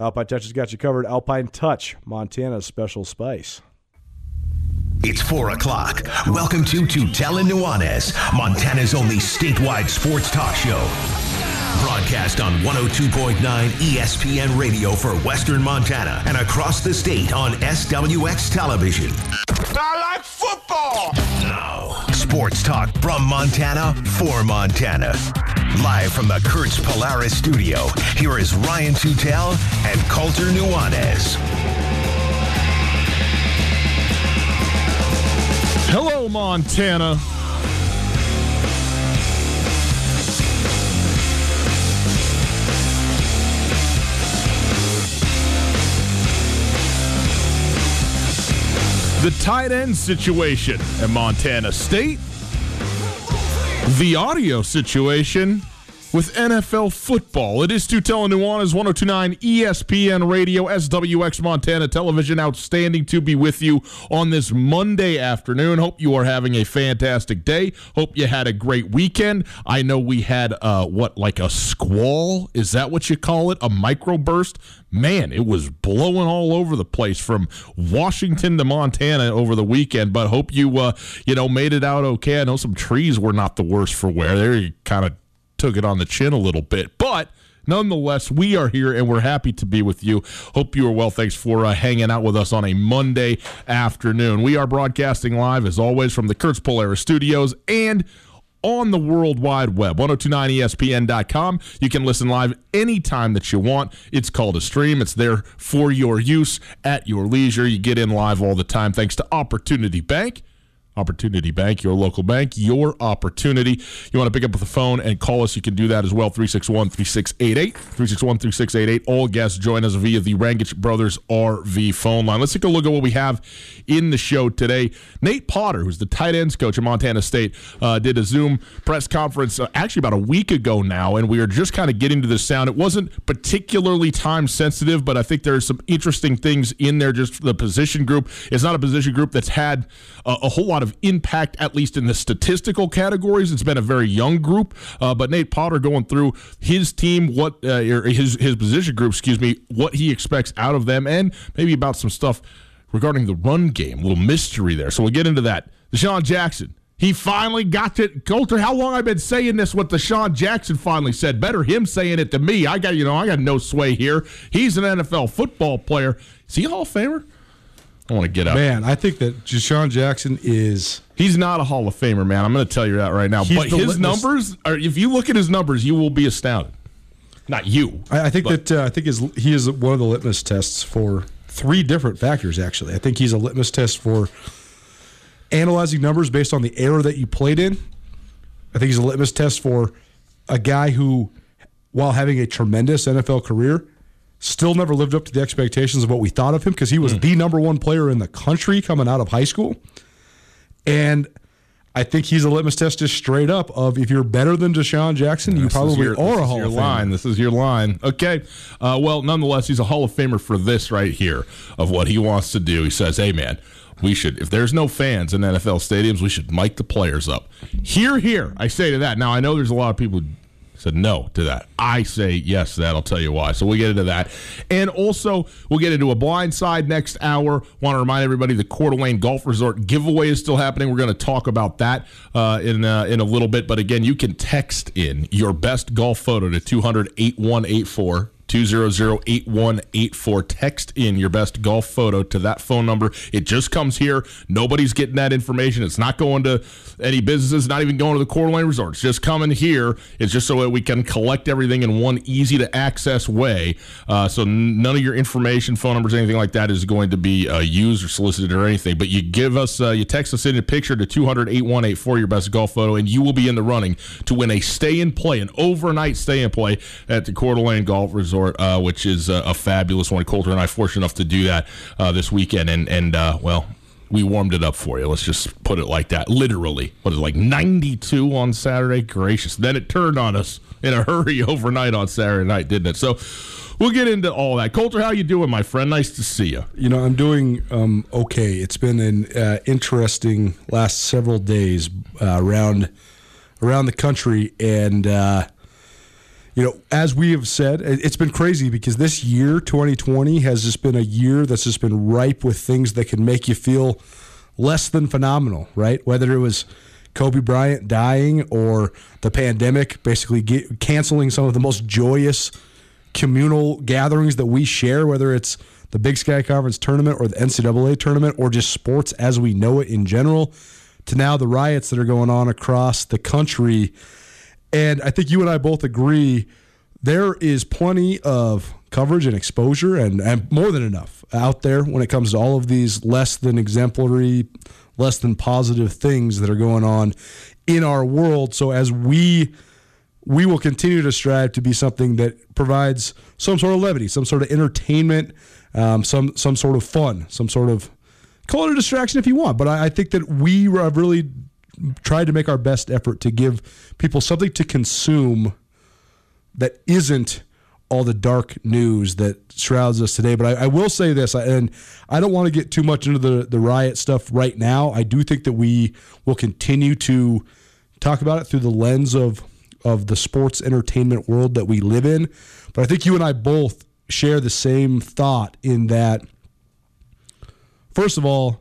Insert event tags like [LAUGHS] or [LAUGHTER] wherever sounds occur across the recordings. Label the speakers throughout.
Speaker 1: Alpine Touch has got you covered. Alpine Touch, Montana's special spice.
Speaker 2: It's 4 o'clock. Welcome to Tutela Nuanez, Montana's only statewide sports talk show. Broadcast on 102.9 ESPN radio for Western Montana and across the state on SWX television.
Speaker 3: I like football.
Speaker 2: Now, sports talk from Montana for Montana. Live from the Kurtz Polaris studio, here is Ryan Tutel and Colter Nuanez.
Speaker 4: Hello, Montana. The tight end situation at Montana State. The audio situation with NFL football. It is Tutel and Nuanez 1029 ESPN Radio, SWX Montana Television. Outstanding to be with you on this Monday afternoon. Hope you are having a fantastic day. Hope you had a great weekend. I know we had uh what like a squall? Is that what you call it? A microburst? Man, it was blowing all over the place from Washington to Montana over the weekend. But hope you uh you know made it out okay. I know some trees were not the worst for wear. They kind of took it on the chin a little bit, but nonetheless, we are here and we're happy to be with you. Hope you are well. Thanks for uh, hanging out with us on a Monday afternoon. We are broadcasting live, as always, from the Kurtz Polaris studios and on the World Wide Web, 1029ESPN.com. You can listen live anytime that you want. It's called a stream. It's there for your use at your leisure. You get in live all the time thanks to Opportunity Bank. Opportunity Bank, your local bank, your opportunity. You want to pick up the phone and call us, you can do that as well. 361 3688. 361 3688. All guests join us via the Rangich Brothers RV phone line. Let's take a look at what we have in the show today. Nate Potter, who's the tight ends coach at Montana State, uh, did a Zoom press conference uh, actually about a week ago now, and we are just kind of getting to the sound. It wasn't particularly time sensitive, but I think there's some interesting things in there. Just the position group. It's not a position group that's had a, a whole lot of impact, at least in the statistical categories. It's been a very young group, uh, but Nate Potter going through his team, what uh, his his position group, excuse me, what he expects out of them, and maybe about some stuff regarding the run game. A little mystery there. So we'll get into that. DeSean Jackson. He finally got to Colter. How long I've been saying this? What DeSean Jackson finally said. Better him saying it than me. I got you know I got no sway here. He's an NFL football player. Is he a Hall of Famer? I want to get up.
Speaker 1: Man, I think that DeSean Jackson is.
Speaker 4: He's not a Hall of Famer, man. I'm going to tell you that right now. But his numbers, are, if you look at his numbers, you will be astounded. Not you.
Speaker 1: I, I think
Speaker 4: But-
Speaker 1: that uh, I think is he is one of the litmus tests for three different factors. Actually, I think he's a litmus test for analyzing numbers based on the era that you played in. I think he's a litmus test for a guy who, while having a tremendous NFL career, still never lived up to the expectations of what we thought of him because he was the number one player in the country coming out of high school. And I think he's a litmus test just straight up of if you're better than DeSean Jackson, you probably
Speaker 4: your,
Speaker 1: are a Hall of Famer.
Speaker 4: line. This is your line. Okay. Uh, well, nonetheless, he's a Hall of Famer for this right here of what he wants to do. He says, "Hey, man, we should. If there's no fans in NFL stadiums, we should mic the players up." Here, here. I say to that. Now, I know there's a lot of people. Said no to that. I say yes to that. I'll tell you why. So we'll get into that. And also, we'll get into a blind side next hour. Want to remind everybody the Coeur d'Alene Golf Resort giveaway is still happening. We're going to talk about that uh, in, uh, in a little bit. But again, you can text in your best golf photo to 200 8184. 200-8184 text in your best golf photo to that phone number. It just comes here. Nobody's getting that information. It's not going to any businesses not even going to the Coeur d'Alene resort it's just coming here. It's just so that we can collect everything in one easy to access way. Uh, so none of your information phone numbers anything like that is going to be uh, used or solicited or anything. But you give us uh, you text us in a picture to 200-8184 your best golf photo and you will be in the running to win a stay and play an overnight stay and play at the Coeur d'Alene Golf Resort uh, which is uh, a fabulous one Colter and I fortunate enough to do that uh, this weekend and and uh, well we warmed it up for you. Let's just put it like that. Literally, what is it like 92 on Saturday? Gracious. Then it turned on us in a hurry [LAUGHS] overnight on Saturday night, didn't it? So we'll get into all that. Colter, how you doing, my friend? Nice to see you.
Speaker 1: You know, I'm doing um, okay. It's been an uh, interesting last several days uh, around around the country, and uh, you know, as we have said, it- it's been crazy because this year, 2020, has just been a year that's just been ripe with things that can make you feel less than phenomenal, right? Whether it was Kobe Bryant dying or the pandemic basically get, canceling some of the most joyous communal gatherings that we share, whether it's the Big Sky Conference tournament or the NCAA tournament or just sports as we know it in general, to now the riots that are going on across the country. And I think you and I both agree there is plenty of coverage and exposure and, and more than enough out there when it comes to all of these less than exemplary, less than positive things that are going on in our world. So as we we will continue to strive to be something that provides some sort of levity, some sort of entertainment, um, some some sort of fun, some sort of call it a distraction if you want. But I, I think that we have really tried to make our best effort to give people something to consume that isn't all the dark news that shrouds us today. But I, I will say this, and I don't want to get too much into the, the riot stuff right now. I do think that we will continue to talk about it through the lens of of the sports entertainment world that we live in. But I think you and I both share the same thought in that, first of all,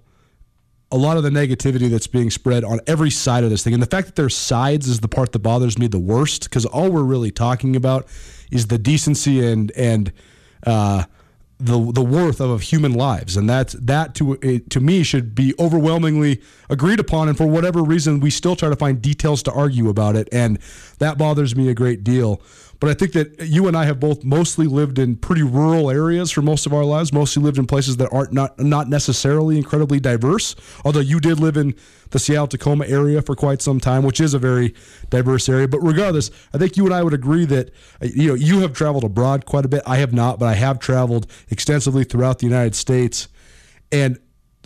Speaker 1: a lot of the negativity that's being spread on every side of this thing. And the fact that there's sides is the part that bothers me the worst because all we're really talking about is the decency and and uh, the the worth of, of human lives, and that that to to me should be overwhelmingly agreed upon. And for whatever reason, we still try to find details to argue about it, and that bothers me a great deal. But I think that you and I have both mostly lived in pretty rural areas for most of our lives. Mostly lived in places that aren't not not necessarily incredibly diverse. Although you did live in the Seattle Tacoma area for quite some time, which is a very diverse area. But regardless, I think you and I would agree that uh, you know you have traveled abroad quite a bit. I have not, but I have traveled extensively throughout the United States, and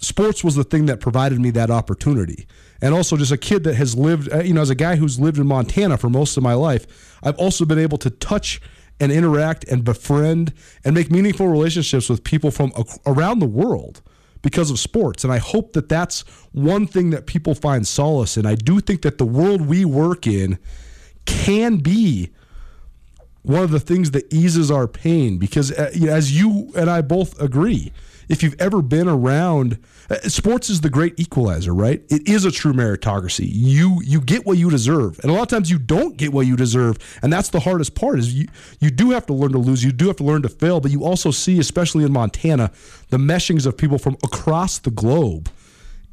Speaker 1: sports was the thing that provided me that opportunity. And also, just a kid that has lived, uh, you know, as a guy who's lived in Montana for most of my life, I've also been able to touch and interact and befriend and make meaningful relationships with people from around the world because of sports. And I hope that that's one thing that people find solace in. I do think that the world we work in can be one of the things that eases our pain because uh, as you and I both agree if you've ever been around Uh, sports is the great equalizer right? It is a true meritocracy. You you get what you deserve. And a lot of times you don't get what you deserve. And that's the hardest part is you you do have to learn to lose. You do have to learn to fail. But you also see especially in Montana the meshings of people from across the globe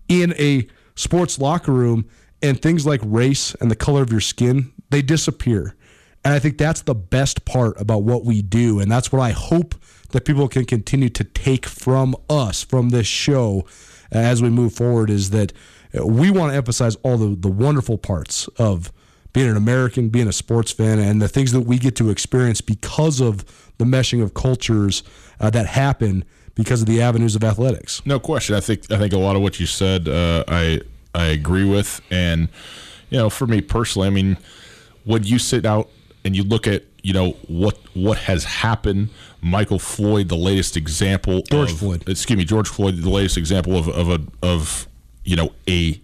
Speaker 1: in a sports locker room and things like race and the color of your skin they disappear. And I think that's the best part about what we do. And that's what I hope that people can continue to take from us, from this show, as we move forward, is that we want to emphasize all the, the wonderful parts of being an American, being a sports fan, and the things that we get to experience because of the meshing of cultures uh, that happen because of the avenues of athletics.
Speaker 4: No question. I think I think a lot of what you said, uh, I I agree with, and you know, for me personally, I mean, when you sit out and you look at you know what what has happened, Michael Floyd, the latest example,
Speaker 1: George
Speaker 4: of,
Speaker 1: Floyd.
Speaker 4: excuse me, George Floyd, the latest example of of a of you know a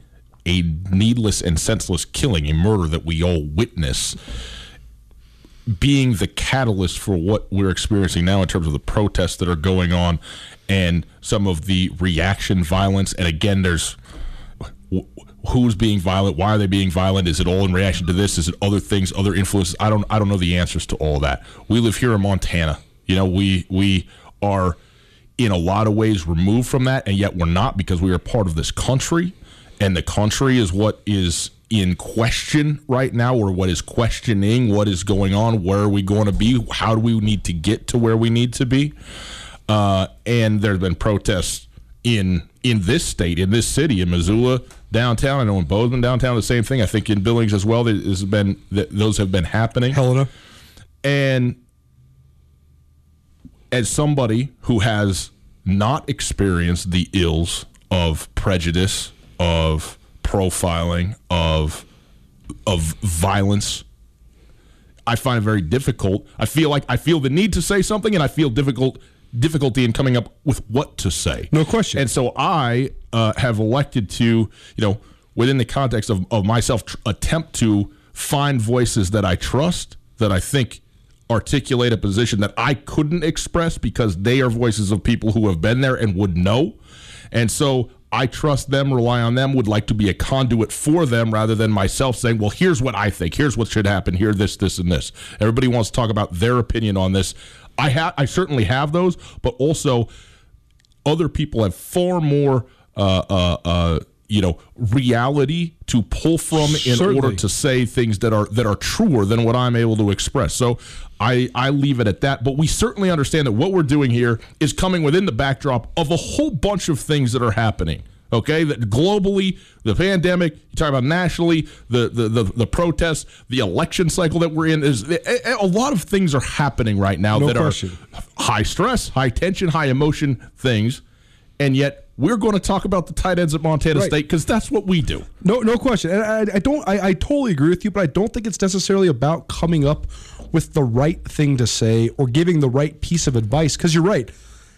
Speaker 4: a needless and senseless killing, a murder that we all witness being the catalyst for what we're experiencing now in terms of the protests that are going on and some of the reaction violence. And again, there's who's being violent, why are they being violent? Is it all in reaction to this? Is it other things, other influences? I don't I don't know the answers to all that. We live here in Montana. You know, we we are in a lot of ways removed from that, and yet we're not because we are part of this country, and the country is what is in question right now, or what is questioning what is going on, where are we going to be, how do we need to get to where we need to be, uh, and there's been protests in in this state, in this city, in Missoula downtown. I know in Bozeman downtown, the same thing. I think in Billings as well. There's been those have been happening.
Speaker 1: Helena.
Speaker 4: And as somebody who has not experienced the ills of prejudice, of profiling, of of violence, I find it very difficult. I feel like I feel the need to say something, and I feel difficult difficulty in coming up with what to say.
Speaker 1: No question.
Speaker 4: And so I uh, have elected to, you know, within the context of, of myself, tr- attempt to find voices that I trust, that I think articulate a position that I couldn't express because they are voices of people who have been there and would know. And so I trust them, rely on them, would like to be a conduit for them rather than myself saying, well, here's what I think, here's what should happen, here, this, this, and this. Everybody wants to talk about their opinion on this. I have, I certainly have those, but also other people have far more, uh, uh, uh, you know, reality to pull from in
Speaker 1: Certainly.
Speaker 4: order to say things that are that are truer than what I'm able to express. So I I leave it at that. But we certainly understand that what we're doing here is coming within the backdrop of a whole bunch of things that are happening. Okay, that globally, the pandemic. You talk about nationally, the the the, the protests, the election cycle that we're in. Is a, a lot of things are happening right now
Speaker 1: No
Speaker 4: that
Speaker 1: question.
Speaker 4: are high stress, high tension, high emotion things, and yet we're going to talk about the tight ends at Montana
Speaker 1: Right.
Speaker 4: State because that's what we do.
Speaker 1: No, no question. And I, I don't. I, I totally agree with you, but I don't think it's necessarily about coming up with the right thing to say or giving the right piece of advice. Because you're right.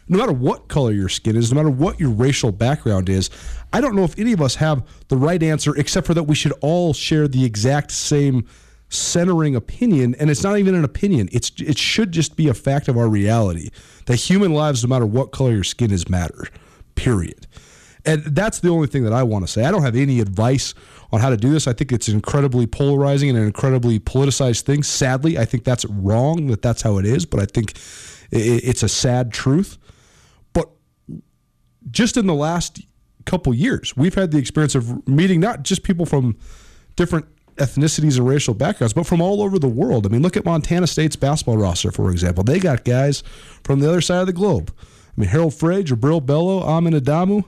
Speaker 1: No matter what color your skin is, no matter what your racial background is, I don't know if any of us have the right answer, except for that we should all share the exact same centering opinion. And it's not even an opinion. It's it should just be a fact of our reality that human lives, no matter what color your skin is, matter. Period. And that's the only thing that I want to say. I don't have any advice on how to do this. I think it's incredibly polarizing and an incredibly politicized thing. Sadly, I think that's wrong that that's how it is, but I think it's a sad truth. Just in the last couple years, we've had the experience of meeting not just people from different ethnicities and racial backgrounds, but from all over the world. I mean, look at Montana State's basketball roster, for example. They got guys from the other side of the globe. I mean, Harald Frey, Jubrile Belo, Amin Adamu.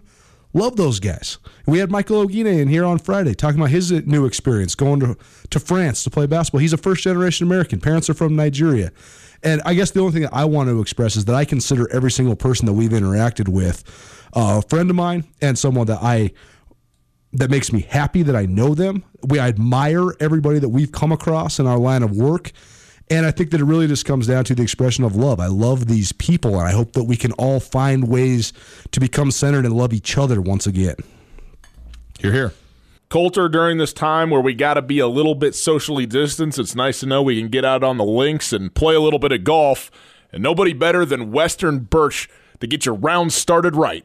Speaker 1: Love those guys. We had Michael Oguine in here on Friday talking about his new experience going to, to France to play basketball. He's a first generation American. Parents are from Nigeria. And I guess the only thing that I want to express is that I consider every single person that we've interacted with a friend of mine and someone that I that makes me happy that I know them. We I admire everybody that we've come across in our line of work. And I think that it really just comes down to the expression of love. I love these people, and I hope that we can all find ways to become centered and love each other once again.
Speaker 4: You're here. Colter, during this time where we got to be a little bit socially distanced, it's nice to know we can get out on the links and play a little bit of golf. And nobody better than Western Birch to get your round started right.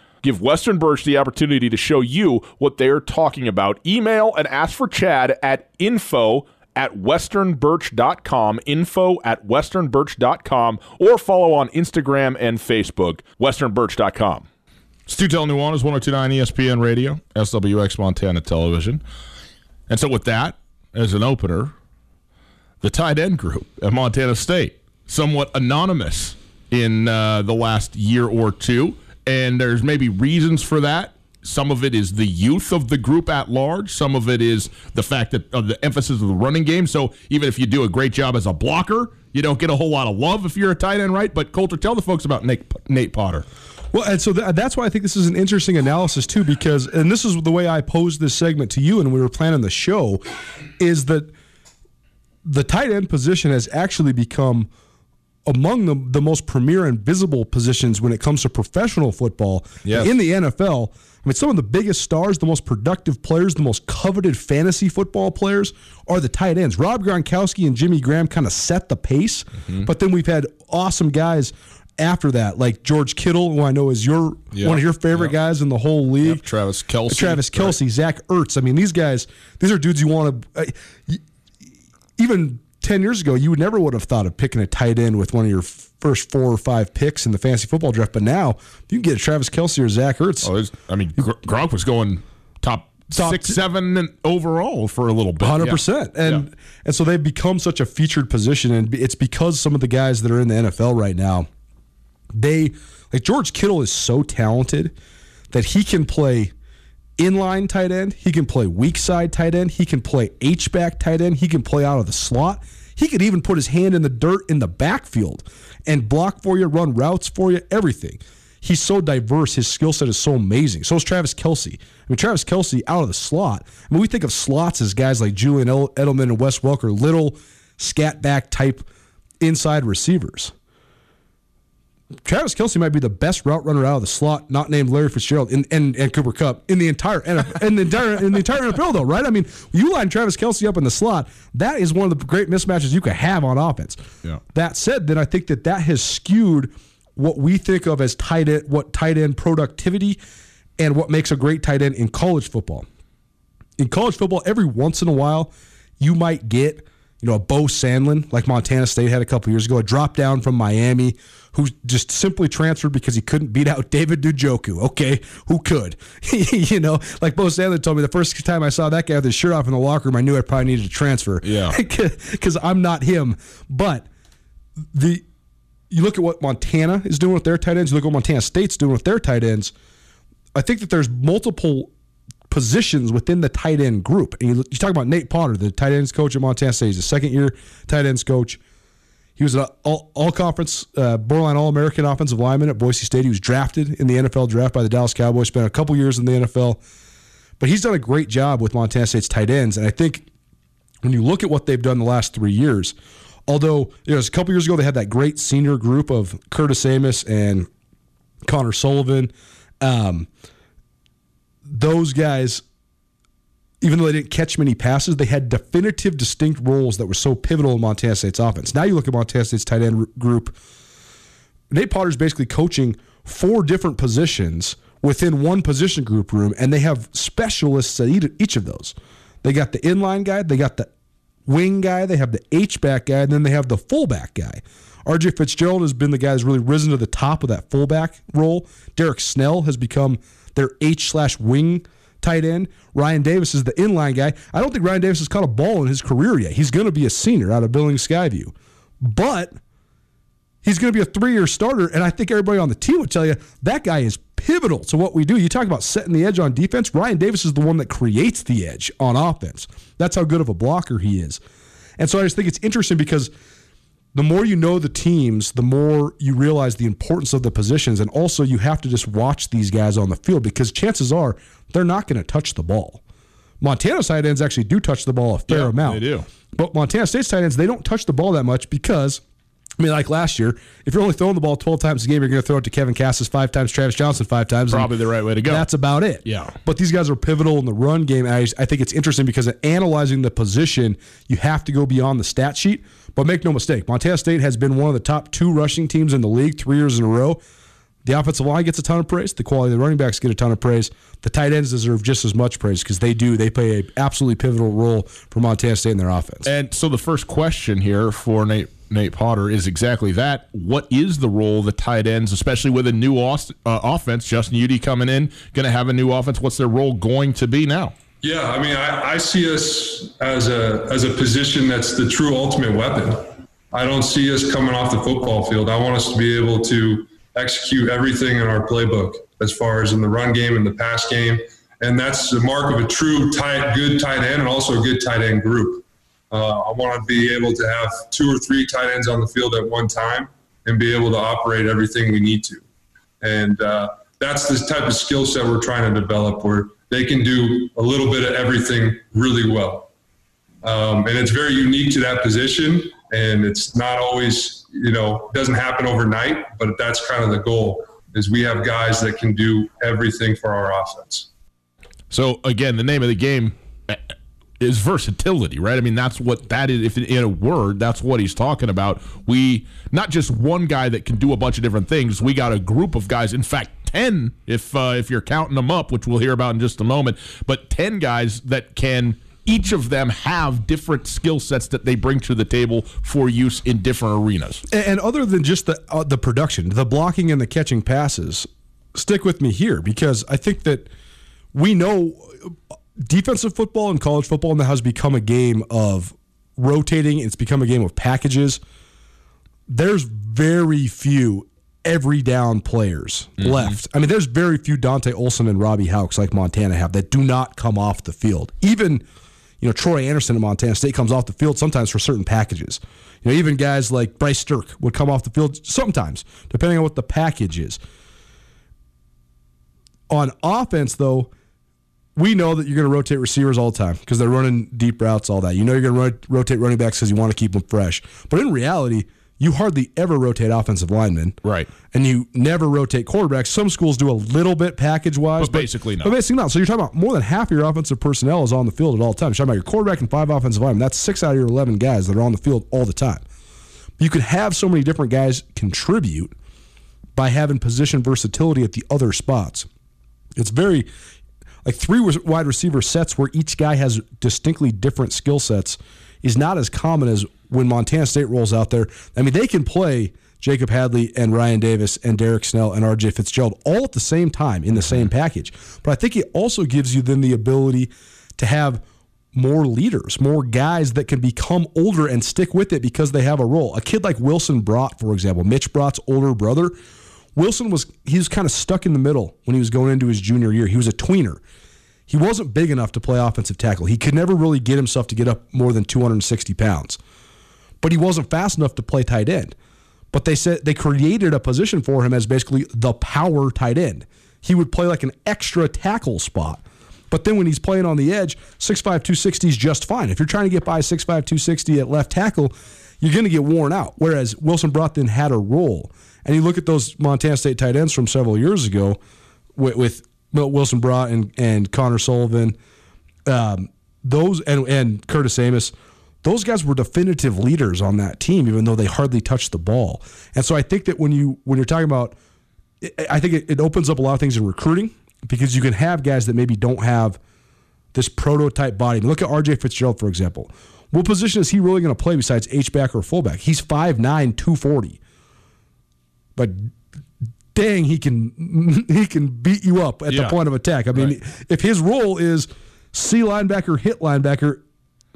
Speaker 4: Give Western Birch the opportunity to show you what they're talking about. Email and ask for Chad at info at westernbirch.com, info at westernbirch.com, or follow on Instagram and Facebook, westernbirch.com. Stu Tell Nuanez, 1029 ESPN Radio, SWX Montana Television. And so, with that as an opener, the tight end group at Montana State, somewhat anonymous in uh, the last year or two and there's maybe reasons for that. Some of it is the youth of the group at large. Some of it is the fact that the emphasis of the running game. So even if you do a great job as a blocker, you don't get a whole lot of love if you're a tight end, right? But Colter, tell the folks about Nate, Nate Potter.
Speaker 1: Well, and so th- that's why I think this is an interesting analysis too, because and this is the way I posed this segment to you, and we were planning the show, is that the tight end position has actually become among the, the most premier and visible positions when it comes to professional football
Speaker 4: Yes.
Speaker 1: in the NFL. I mean, some of the biggest stars, the most productive players, the most coveted fantasy football players are the tight ends. Rob Gronkowski and Jimmy Graham kind of set the pace, but then we've had awesome guys after that, like George Kittle, who I know is your
Speaker 4: Yeah.
Speaker 1: one of your favorite
Speaker 4: Yep.
Speaker 1: guys in the whole league.
Speaker 4: Travis Kelce.
Speaker 1: Travis Kelce, Zach Ertz. I mean, these guys, these are dudes you want to. Uh, even ten years ago, you would never would have thought of picking a tight end with one of your first four or five picks in the fantasy football draft. But now you can get a Travis Kelce or Zach Ertz.
Speaker 4: Oh, I mean, Gr- Gronk was going top,
Speaker 1: Top
Speaker 4: six, seven overall for a little bit.
Speaker 1: Hundred
Speaker 4: Yeah.
Speaker 1: percent, and
Speaker 4: Yeah.
Speaker 1: and so they've become such a featured position, and it's because some of the guys that are in the NFL right now, they like George Kittle is so talented that he can play inline tight end, he can play weak side tight end, he can play H back tight end, he can play out of the slot, he could even put his hand in the dirt in the backfield and block for you, run routes for you, everything. He's so diverse. His skill set is so amazing. So is Travis Kelce. I mean, Travis Kelce out of the slot. I mean, we think of slots as guys like Julian Edelman and Wes Welker, little scat back type inside receivers. Travis Kelce might be the best route runner out of the slot, not named Larry Fitzgerald and, and, and Cooper Kupp in the entire NFL, in the entire in the entire NFL though, right? I mean, you line Travis Kelce up in the slot, that is one of the great mismatches you could have on offense.
Speaker 4: Yeah.
Speaker 1: That said, then I think that that has skewed what we think of as tight end, what tight end productivity, and what makes a great tight end in college football. In college football, every once in a while, you might get you know a Bo Sandlin like Montana State had a couple years ago, a drop down from Miami who just simply transferred because he couldn't beat out [LAUGHS] David Njoku. Okay, who could? [LAUGHS] you know, like Bo Sandlin told me the first time I saw that guy with his shirt off in the locker room, I knew I probably needed to transfer.
Speaker 4: Yeah. [LAUGHS]
Speaker 1: because I'm not him. But the you look at what Montana is doing with their tight ends. You look at what Montana State's doing with their tight ends. I think that there's multiple positions within the tight end group. And you, you talk about Nate Potter, the tight ends coach at Montana State. He's a second year tight ends coach. He was an all, all conference, uh, borderline all American offensive lineman at Boise State. He was drafted in the NFL draft by the Dallas Cowboys, spent a couple years in the NFL. But he's done a great job with Montana State's tight ends. And I think when you look at what they've done the last three years, although you know, a couple years ago they had that great senior group of Curtis Amos and Connor Sullivan. Um, those guys, even though they didn't catch many passes, they had definitive, distinct roles that were so pivotal in Montana State's offense. Now you look at Montana State's tight end group. Nate Potter's basically coaching four different positions within one position group room, and they have specialists at each of those. They got the inline guy, they got the wing guy, they have the H back guy, and then they have the fullback guy. RJ Fitzgerald has been the guy who's really risen to the top of that fullback role. Derek Snell has become their H slash wing tight end. Ryan Davis is the inline guy. I don't think Ryan Davis has caught a ball in his career yet. He's going to be a senior out of Billings Skyview. But he's going to be a three year starter. And I think everybody on the team would tell you that guy is pivotal to what we do. You talk about setting the edge on defense. Ryan Davis is the one that creates the edge on offense. That's how good of a blocker he is. And so I just think it's interesting because the more you know the teams, the more you realize the importance of the positions. And also, you have to just watch these guys on the field because chances are they're not going to touch the ball. Montana tight ends actually do touch the ball a fair
Speaker 4: Yeah,
Speaker 1: amount.
Speaker 4: they do.
Speaker 1: But Montana State's tight ends, they don't touch the ball that much because, I mean, like last year, if you're only throwing the ball 12 times a game, you're going to throw it to Kevin Kassis five times, Travis Johnson five times.
Speaker 4: Probably the right way to go.
Speaker 1: That's about it.
Speaker 4: Yeah.
Speaker 1: But these guys are pivotal in the run game. I, I think it's interesting because in analyzing the position, you have to go beyond the stat sheet. But make no mistake, Montana State has been one of the top two rushing teams in the league three years in a row. The offensive line gets a ton of praise. The quality of the running backs get a ton of praise. The tight ends deserve just as much praise because they do. They play a absolutely pivotal role for Montana State in their offense.
Speaker 4: And so the first question here for Nate Nate Potter is exactly that. What is the role of the tight ends, especially with a new uh, offense? Justin Udy coming in, going to have a new offense. What's their role going to be now?
Speaker 5: Yeah, I mean, I, I see us as a as a position that's the true ultimate weapon. I don't see us coming off the football field. I want us to be able to execute everything in our playbook as far as in the run game and the pass game, and that's the mark of a true tight, good tight end, and also a good tight end group. Uh, I want to be able to have two or three tight ends on the field at one time and be able to operate everything we need to. And uh, that's the type of skill set we're trying to develop where they can do a little bit of everything really well. Um, and it's very unique to that position. And it's not always, you know, doesn't happen overnight, but that's kind of the goal is we have guys that can do everything for our offense.
Speaker 4: So again, the name of the game uh, is versatility, right? I mean, that's what that is. If in a word, that's what he's talking about. We not just one guy that can do a bunch of different things. We got a group of guys. In fact, ten if uh, if you're counting them up, which we'll hear about in just a moment. But ten guys that can. Each of them have different skill sets that they bring to the table for use in different arenas.
Speaker 1: And, and other than just the uh, the production, the blocking and the catching passes, stick with me here because I think that we know defensive football and college football now has become a game of rotating. It's become a game of packages. There's very few every down players mm-hmm. left. I mean, there's very few Dante Olson and Robby Hauck like Montana have that do not come off the field. Even you know, Troy Anderson at Montana State comes off the field sometimes for certain packages. You know, even guys like Bryce Sterk would come off the field sometimes, depending on what the package is. On offense, though, we know that you're going to rotate receivers all the time because they're running deep routes, all that. You know you're going to rotate running backs because you want to keep them fresh. But in reality, you hardly ever rotate offensive linemen.
Speaker 4: Right.
Speaker 1: And you never rotate quarterbacks. Some schools do a little bit package wise,
Speaker 4: But basically not.
Speaker 1: But basically not. So you're talking about more than half of your offensive personnel is on the field at all times. You're talking about your quarterback and five offensive linemen. That's six out of your 11 guys that are on the field all the time. You could have so many different guys contribute by having position versatility at the other spots. It's very like three wide receiver sets where each guy has distinctly different skill sets is not as common as when Montana State rolls out there. I mean, they can play Jacob Hadley and Ryan Davis and Derek Snell and RJ Fitzgerald all at the same time in the same mm-hmm. package. But I think it also gives you then the ability to have more leaders, more guys that can become older and stick with it because they have a role. A kid like Wilson Brott, for example, Mitch Brott's older brother, Wilson was he was kind of stuck in the middle when he was going into his junior year. He was a tweener. He wasn't big enough to play offensive tackle. He could never really get himself to get up more than 260 pounds. But he wasn't fast enough to play tight end. But they said they created a position for him as basically the power tight end. He would play like an extra tackle spot. But then when he's playing on the edge, 6'5, 260 is just fine. If you're trying to get by 6'5, 260 at left tackle, you're going to get worn out. Whereas Wilson Brott then had a role. And you look at those Montana State tight ends from several years ago with, with Wilson Brott and, and Connor Sullivan, um, those and, and Curtis Amos, those guys were definitive leaders on that team, even though they hardly touched the ball. And so I think that when you when you're talking about, I think it, it opens up a lot of things in recruiting because you can have guys that maybe don't have this prototype body. Look at RJ Fitzgerald, for example. What position is he really going to play besides H back or fullback? He's 5'9, 240. But dang, he can [LAUGHS] he can beat you up at yeah. the point of attack. I mean, right. if his role is C linebacker, hit linebacker,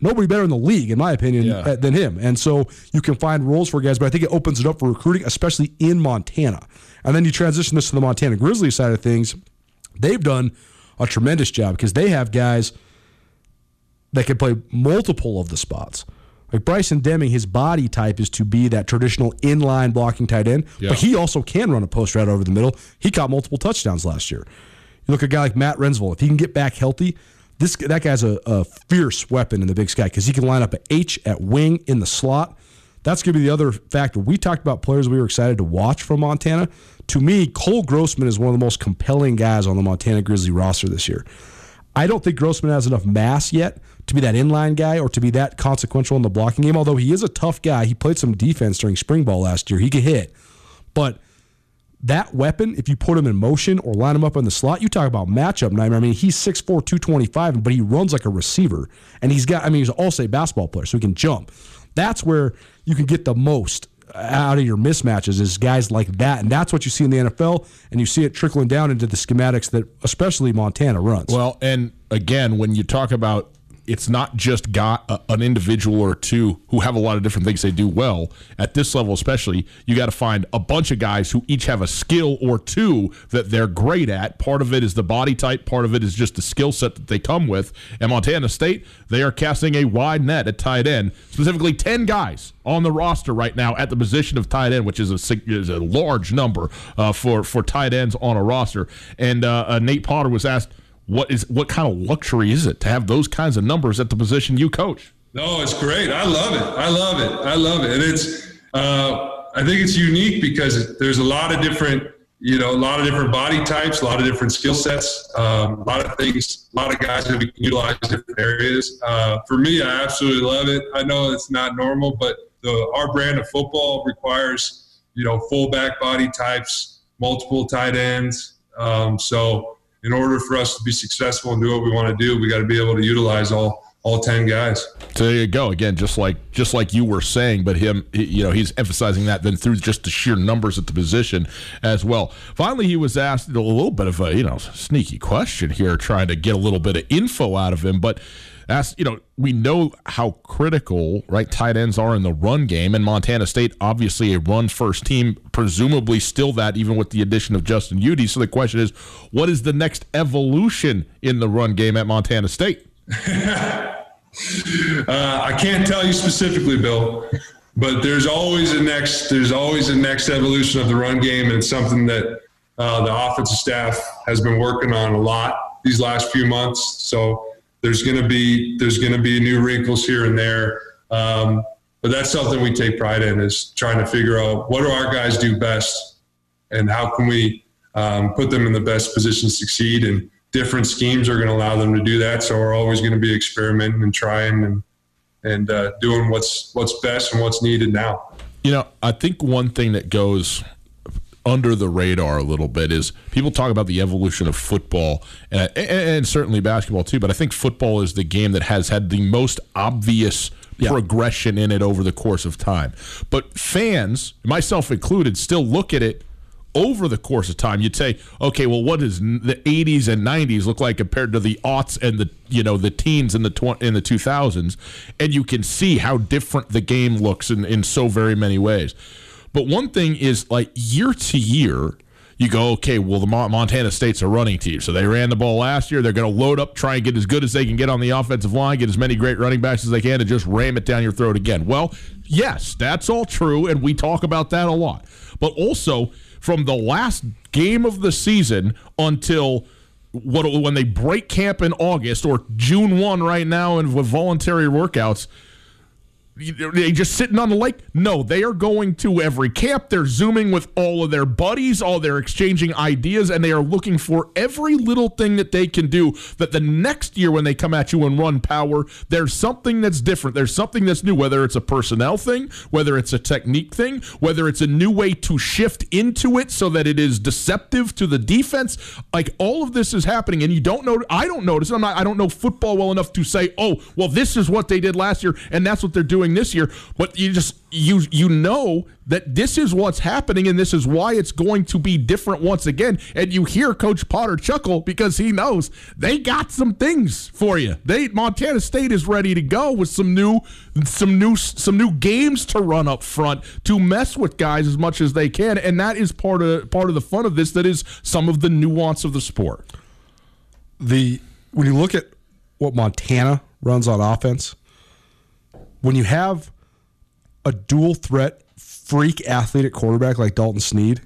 Speaker 1: nobody better in the league, in my opinion, yeah. than him. And so you can find roles for guys, but I think it opens it up for recruiting, especially in Montana. And then you transition this to the Montana Grizzlies side of things. They've done a tremendous job because they have guys that can play multiple of the spots. Like Bryson Deming, his body type is to be that traditional inline blocking tight end, yeah. but he also can run a post route over the middle. He caught multiple touchdowns last year. You look at a guy like Matt Rensvold, if he can get back healthy, this that guy's a, a fierce weapon in the Big Sky because he can line up at H at wing in the slot. That's going to be the other factor. We talked about players we were excited to watch from Montana. To me, Cole Grossman is one of the most compelling guys on the Montana Grizzly roster this year. I don't think Grossman has enough mass yet to be that inline guy or to be that consequential in the blocking game. Although he is a tough guy, he played some defense during spring ball last year. He can hit, but that weapon, if you put him in motion or line him up in the slot, you talk about matchup nightmare. I mean, he's 6'4", 225, but he runs like a receiver, and he's got. I mean, he's an all-state basketball player, so he can jump. That's where you can get the most out of your mismatches is guys like that, and that's what you see in the NFL, and you see it trickling down into the schematics that especially Montana runs.
Speaker 4: Well, and again, when you talk about it's not just got a, an individual or two who have a lot of different things they do well. At this level especially you got to find a bunch of guys who each have a skill or two that they're great at. Part of it is the body type part of it is just the skill set that they come with. And montana state they are casting a wide net at tight end. Specifically 10 guys on the roster right now at the position of tight end which is a, is a large number uh, for, for tight ends on a roster. And uh, uh, nate potter was asked what is what kind of luxury is it to have those kinds of numbers at the position you coach?
Speaker 5: No, it's great. I love it. I love it. I love it. And it's uh, I think it's unique because there's a lot of different you know a lot of different body types, a lot of different skill sets, um, a lot of things, a lot of guys that we can utilize different areas. Uh, for me, I absolutely love it. I know it's not normal, but the, our brand of football requires you know fullback body types, multiple tight ends. Um, so in order for us to be successful and do what we want to do, we got to be able to utilize all all 10 guys.
Speaker 4: So there you go. Again, just like just like you were saying, but him, you know, he's emphasizing that then through just the sheer numbers at the position as well. Finally, he was asked a little bit of a, you know, sneaky question here, trying to get a little bit of info out of him, but as you know, we know how critical right tight ends are in the run game, and Montana State obviously a run first team, presumably still that even with the addition of Justin Udy. So the question is, what is the next evolution in the run game at Montana State? [LAUGHS]
Speaker 5: uh, I can't tell you specifically, Bill, but there's always a next. There's always a next evolution of the run game, and it's something that uh, the offensive staff has been working on a lot these last few months. So there's going to be there's going to be new wrinkles here and there. Um, but that's something we take pride in is trying to figure out what do our guys do best and how can we um, put them in the best position to succeed. And different schemes are going to allow them to do that. So we're always going to be experimenting and trying and and uh, doing what's what's best and what's needed now.
Speaker 4: You know i think one thing that goes under the radar a little bit is people talk about the evolution of football uh, and, and, certainly basketball too, but I think football is the game that has had the most obvious yeah. progression in it over the course of time. But fans, myself included, still look at it over the course of time. You'd say, okay, well, what does the 80s and 90s look like compared to the aughts and the you know the teens in the tw- in the 2000s, and you can see how different the game looks in in so very many ways. But one thing is like year to year, you go, okay, well, the Montana State's a running team. So they ran the ball last year. They're going to load up, try and get as good as they can get on the offensive line, get as many great running backs as they can, and just ram it down your throat again. Well, yes, that's all true, and we talk about that a lot. But also, from the last game of the season until what when they break camp in August or June 1 right now and with voluntary workouts – they just sitting on the lake? No, they are going to every camp. They're zooming with all of their buddies, all they're exchanging ideas, and they are looking for every little thing that they can do. That the next year when they come at you and run power, there's something that's different. There's something that's new, whether it's a personnel thing, whether it's a technique thing, whether it's a new way to shift into it so that it is deceptive to the defense. Like all of this is happening, and you don't know. I don't notice. I'm not. I don't know football well enough to say, oh, well, this is what they did last year, and that's what they're doing doing this year, but you just you you know that this is what's happening and this is why it's going to be different once again. And you hear Coach Potter chuckle because he knows they got some things for you. They Montana State is ready to go with some new some new some new games to run up front to mess with guys as much as they can, and that is part of part of the fun of this. That is some of the nuance of the sport.
Speaker 1: The when you look at what Montana runs on offense when you have a dual threat freak athlete at quarterback like Dalton Sneed,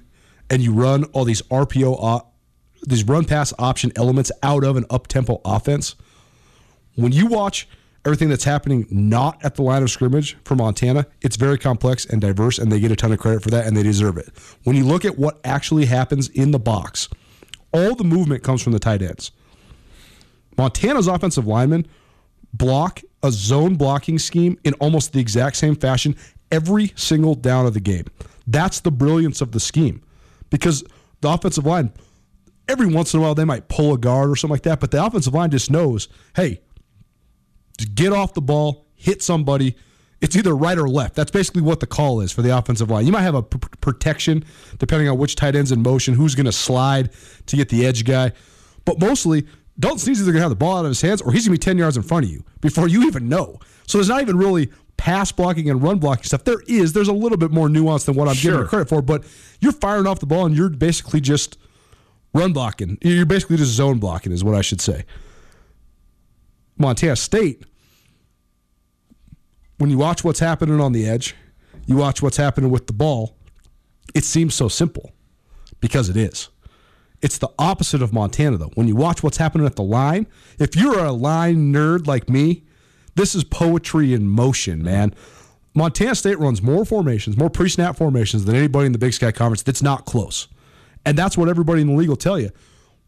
Speaker 1: and you run all these RPO, these run pass option elements out of an up tempo offense, when you watch everything that's happening not at the line of scrimmage for Montana, it's very complex and diverse, and they get a ton of credit for that, and they deserve it. When you look at what actually happens in the box, all the movement comes from the tight ends. Montana's offensive linemen block a zone blocking scheme in almost the exact same fashion every single down of the game. That's the brilliance of the scheme because the offensive line, every once in a while, they might pull a guard or something like that, but the offensive line just knows hey, get off the ball, hit somebody. It's either right or left. That's basically what the call is for the offensive line. You might have a p- protection depending on which tight end's in motion, who's going to slide to get the edge guy. But mostly, Dalton Sneed's either going to have the ball out of his hands or he's going to be 10 yards in front of you before you even know. So there's not even really pass blocking and run blocking stuff. There is. There's a little bit more nuance than what I'm sure. giving credit for, but you're firing off the ball and you're basically just run blocking. You're basically just zone blocking, is what I should say. Montana State, when you watch what's happening on the edge, you watch what's happening with the ball, it seems so simple because it is. It's the opposite of Montana, though. When you watch what's happening at the line, if you're a line nerd like me, this is poetry in motion, man. Montana State runs more formations, more pre snap formations than anybody in the Big Sky Conference that's not close. And that's what everybody in the league will tell you.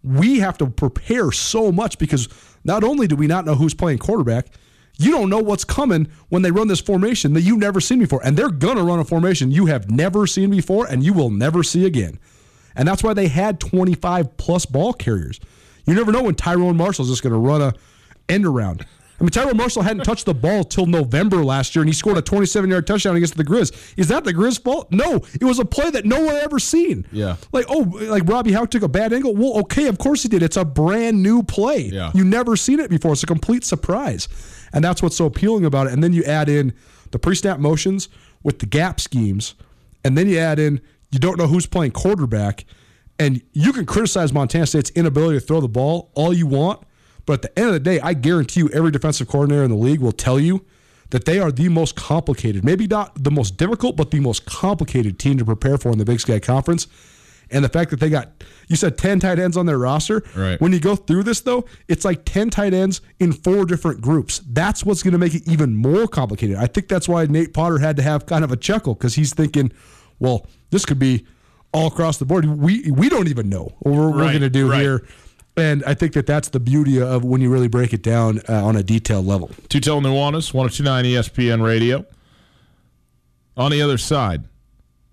Speaker 1: We have to prepare so much because not only do we not know who's playing quarterback, you don't know what's coming when they run this formation that you've never seen before. And they're going to run a formation you have never seen before and you will never see again. And that's why they had 25 plus ball carriers. You never know when Tyrone Marshall's just going to run a end around. I mean, Tyrone Marshall hadn't touched the ball till November last year, and he scored a 27 yard touchdown against the Grizz. Is that the Grizz fault? No, it was a play that no one ever seen.
Speaker 4: Yeah.
Speaker 1: Like, oh, like Robby Hauck took a bad angle. Well, okay, of course he did. It's a brand new play.
Speaker 4: Yeah.
Speaker 1: You never seen it before. It's a complete surprise. And that's what's so appealing about it. And then you add in the pre snap motions with the gap schemes, and then you add in you don't know who's playing quarterback. And you can criticize Montana State's inability to throw the ball all you want, but at the end of the day, I guarantee you every defensive coordinator in the league will tell you that they are the most complicated, maybe not the most difficult, but the most complicated team to prepare for in the Big Sky Conference. And the fact that they got, you said 10 tight ends on their roster.
Speaker 4: Right.
Speaker 1: When you go through this, though, it's like 10 tight ends in four different groups. That's what's going to make it even more complicated. I think that's why Nate Potter had to have kind of a chuckle because he's thinking, well, this could be all across the board. We we don't even know what we're, right, we're going to do right. here. And I think that that's the beauty of when you really break it down uh, on a detailed level.
Speaker 4: Tutel Nuanez, 1029 ESPN Radio. On the other side,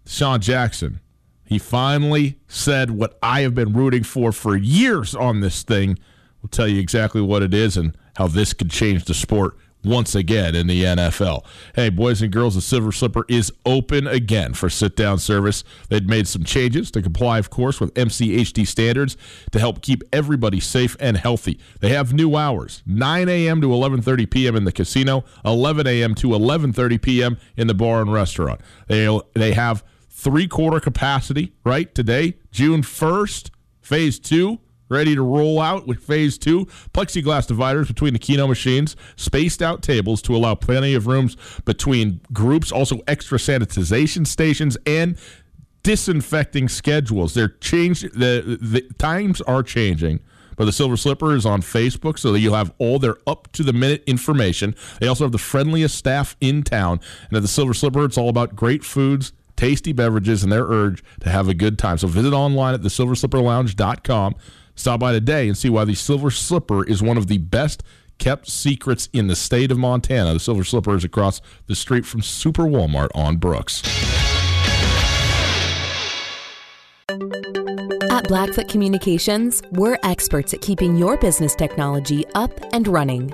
Speaker 4: Sean Jackson. He finally said what I have been rooting for for years on this thing. We'll tell you exactly what it is and how this could change the sport once again in the NFL. Hey, boys and girls, the Silver Slipper is open again for sit down service. They've made some changes to comply, of course, with MCHD standards to help keep everybody safe and healthy. They have new hours 9 a.m. to 11.30 p.m. in the casino, 11 a.m. to 11.30 p.m. in the bar and restaurant. They, they have three quarter capacity, right? Today, June 1st, phase two, ready to roll out with phase two. Plexiglass dividers between the Keno machines, spaced out tables to allow plenty of rooms between groups, also extra sanitization stations, and disinfecting schedules. They're changed. The, the times are changing. But the Silver Slipper is on Facebook, so that you'll have all their up to the minute information. They also have the friendliest staff in town. And at the Silver Slipper, it's all about great foods, tasty beverages, and their urge to have a good time. So visit online at thesilverslipperlounge.com. Stop by today and see why the Silver Slipper is one of the best kept secrets in the state of Montana. The Silver Slipper is across the street from Super Walmart on Brooks.
Speaker 6: At Blackfoot Communications, we're experts at keeping your business technology up and running.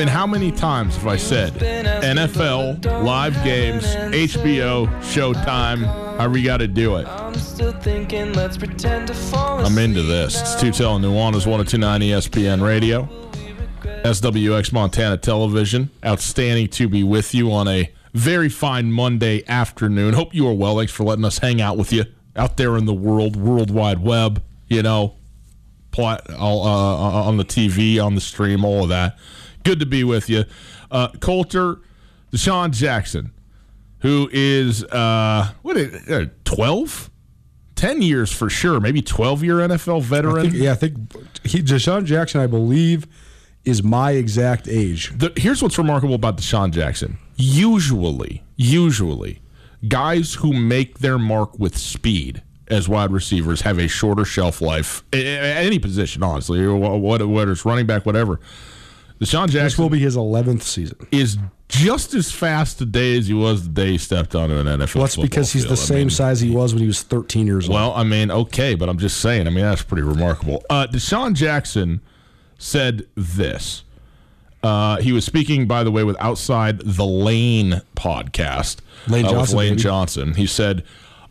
Speaker 4: Mean, how many times have I said NFL, live games, HBO, Showtime, however we got to do it? I'm into this. It's Two Telling Nuanez, 1029 ESPN Radio, SWX Montana Television. Outstanding to be with you on a very fine Monday afternoon. Hope you are well. Thanks for letting us hang out with you out there in the world, World Wide Web, you know, plot, all, uh, on the TV, on the stream, all of that. Good to be with you. Uh, Colter, DeSean Jackson, who is, uh, what, uh, 12? 10 years for sure, maybe 12 year NFL veteran.
Speaker 1: I think, yeah, I think he, DeSean Jackson, I believe, is my exact age.
Speaker 4: The, here's what's remarkable about DeSean Jackson. Usually, usually, guys who make their mark with speed as wide receivers have a shorter shelf life at any position, honestly, whether it's running back, whatever. DeSean Jackson
Speaker 1: this will be his 11th season.
Speaker 4: Is just as fast today as he was the day he stepped onto an NFL.
Speaker 1: Well, that's because he's
Speaker 4: field.
Speaker 1: the same
Speaker 4: mean,
Speaker 1: size he was when he was 13 years
Speaker 4: well,
Speaker 1: old.
Speaker 4: Well, I mean, okay, but I'm just saying. I mean, that's pretty remarkable. Uh, DeSean Jackson said this. Uh, he was speaking, by the way, with Outside the Lane podcast.
Speaker 1: Lane
Speaker 4: uh,
Speaker 1: Johnson.
Speaker 4: Lane. Johnson. He said,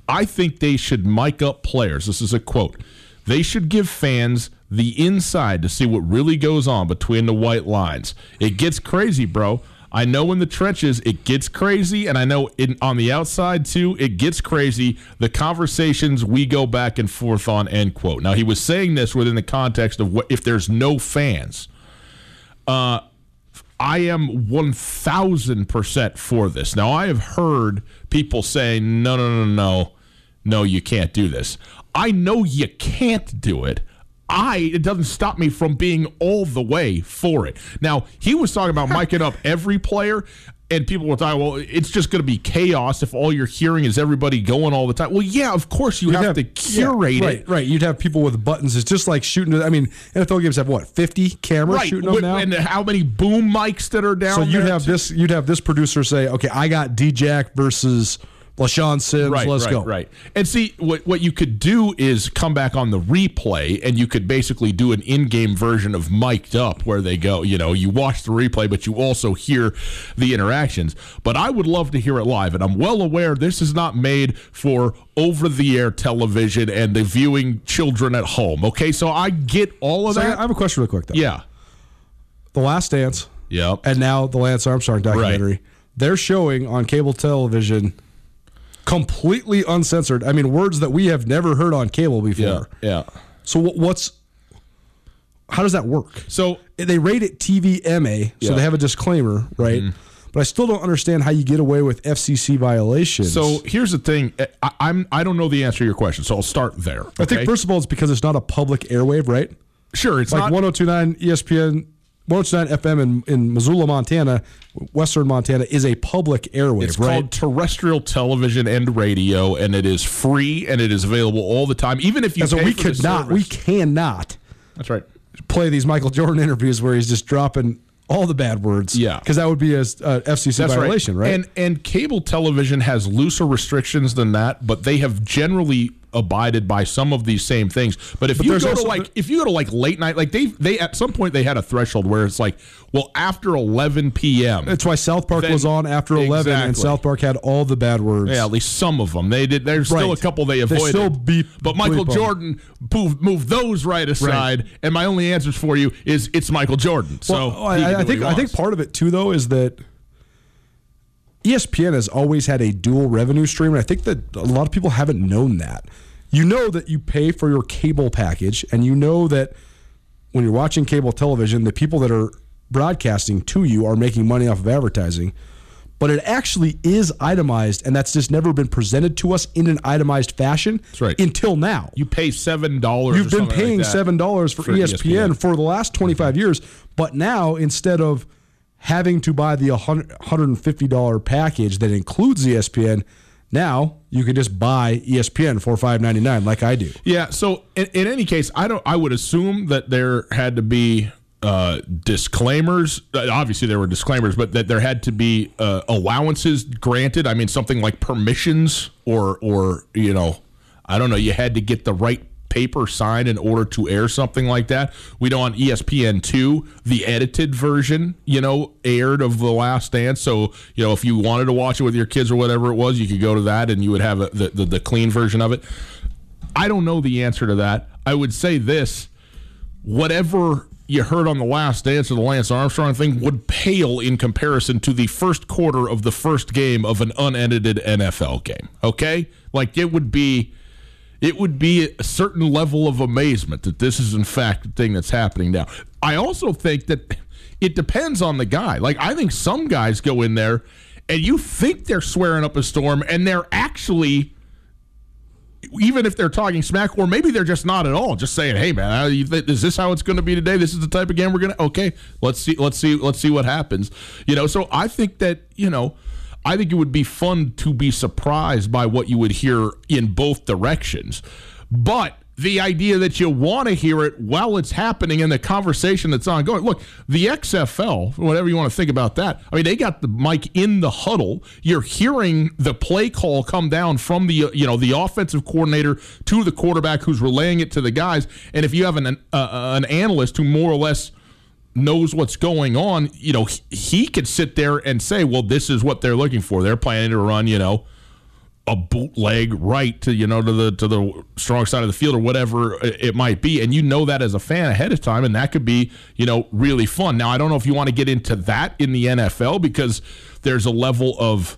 Speaker 4: I think they should mic up players. This is a quote. They should give fans the inside to see what really goes on between the white lines. It gets crazy, bro. I know in the trenches it gets crazy, and I know in, on the outside too it gets crazy. The conversations we go back and forth on. End quote. Now he was saying this within the context of what if there's no fans. Uh, I am one thousand percent for this. Now I have heard people say no, no, no, no, no, you can't do this. I know you can't do it. I it doesn't stop me from being all the way for it. Now he was talking about miking up every player, and people were talking, well, it's just going to be chaos if all you're hearing is everybody going all the time. Well, yeah, of course you
Speaker 1: You'd
Speaker 4: have, to curate
Speaker 1: yeah,
Speaker 4: it.
Speaker 1: Right, right. You'd have people with buttons. It's just like shooting. I mean, NFL games have what, 50 cameras
Speaker 4: Right,
Speaker 1: shooting them now?
Speaker 4: and how many boom mics that are down
Speaker 1: so you'd
Speaker 4: there,
Speaker 1: have
Speaker 4: too.
Speaker 1: this. You'd have this producer say, "Okay, I got D-Jack versus LaShawn Sims.
Speaker 4: Right,
Speaker 1: Let's
Speaker 4: right,
Speaker 1: go."
Speaker 4: right. And see, what what you could do is come back on the replay, and you could basically do an in-game version of mic'd up, where they go. You know, you watch the replay, but you also hear the interactions. But I would love to hear it live, and I'm well aware this is not made for over-the-air television and the viewing children at home. Okay, so I get all of
Speaker 1: So
Speaker 4: that.
Speaker 1: I have a question, real quick though.
Speaker 4: yeah.
Speaker 1: The Last Dance,
Speaker 4: Yep.
Speaker 1: and now the Lance Armstrong documentary.
Speaker 4: Right.
Speaker 1: They're showing on cable television, completely uncensored. I mean, words that we have never heard on cable before.
Speaker 4: Yeah.
Speaker 1: yeah. So what's how does that work?
Speaker 4: So
Speaker 1: they rate it TVMA, so
Speaker 4: Yeah. Mm-hmm.
Speaker 1: they have a disclaimer, right? But I still don't understand how you get away with FCC violations.
Speaker 4: So here's the thing. I, I'm I don't know the answer to your question, so I'll start there.
Speaker 1: I think first of all, it's because it's not a public airwave, right?
Speaker 4: sure, it's
Speaker 1: like
Speaker 4: not
Speaker 1: 1029 ESPN, 1029 FM in, in Missoula, Montana, Western Montana is a public airwave,
Speaker 4: It's
Speaker 1: right?
Speaker 4: called terrestrial television and radio, and it is free and it is available all the time. Even if you
Speaker 1: so we could not, we cannot
Speaker 4: That's right.
Speaker 1: play these Michael Jordan interviews where he's just dropping all the bad words.
Speaker 4: Yeah.
Speaker 1: because that would be a, a FCC violation, right?
Speaker 4: And and cable television has looser restrictions than that, but they have generally abided by some of these same things. But if
Speaker 1: But
Speaker 4: you go to like if you go to like late night, like they they at some point they had a threshold where it's like, well, after 11 p.m.
Speaker 1: That's why South Park
Speaker 4: Then-
Speaker 1: was on after eleven, and South Park had all the bad words.
Speaker 4: Yeah, at least some of them. They did. There's still a couple they avoided.
Speaker 1: They still beep-
Speaker 4: but Michael
Speaker 1: bleep 'em.
Speaker 4: Jordan moved, moved those right aside. And my only answers for you is it's Michael Jordan. So
Speaker 1: Well,
Speaker 4: can
Speaker 1: I, I think I think part of it too, though, is that ESPN has always had a dual revenue stream, and I think that a lot of people haven't known that. You know that you pay for your cable package, and you know that when you're watching cable television, the people that are broadcasting to you are making money off of advertising. But it actually is itemized, and that's just never been presented to us in an itemized fashion
Speaker 4: That's right.
Speaker 1: until now.
Speaker 4: you pay seven dollars.
Speaker 1: You've been paying seven dollars for,
Speaker 4: for
Speaker 1: ESPN,
Speaker 4: ESPN.
Speaker 1: for the last twenty five years, but now instead of having to buy the hundred and fifty dollar package that includes ESPN, now you can just buy ESPN for five ninety nine, like I do.
Speaker 4: Yeah. So in, in any case, I don't. I would assume that there had to be uh, disclaimers. Uh, obviously, there were disclaimers, but that there had to be uh, allowances granted. I mean, something like permissions, or or you know, I don't know. You had to get the right paper signed in order to air something like that. We know on E ESPN two, the edited version, you know, aired of The Last Dance. So you know, if you wanted to watch it with your kids or whatever it was, you could go to that and you would have a, the, the the clean version of it. I don't know the answer to that. I would say this whatever you heard on the last dance of the Lance Armstrong thing would pale in comparison to the first quarter of the first game of an unedited NFL game. Okay? Like it would be it would be a certain level of amazement that this is in fact the thing that's happening now. I also think that it depends on the guy. Like I think some guys go in there and you think they're swearing up a storm and they're actually even if they're talking smack, or maybe they're just not at all, just saying, "Hey, man, is this how it's going to be today? This is the type of game we're going to." Okay, let's see, let's see, let's see what happens. You know, so I think that you know, I think it would be fun to be surprised by what you would hear in both directions, but. The idea that you want to hear it while it's happening in the conversation that's ongoing. Look, the XFL, whatever you want to think about that. I mean, they got the mic in the huddle. You're hearing the play call come down from the you know the offensive coordinator to the quarterback who's relaying it to the guys. And if you have an uh, an analyst who more or less knows what's going on, you know, he, he could sit there and say, "Well, this is what they're looking for. They're planning to run, you know, a bootleg right to you know to the to the strong side of the field or whatever it might be and you know that as a fan ahead of time and that could be you know really fun now i don't know if you want to get into that in the nfl because there's a level of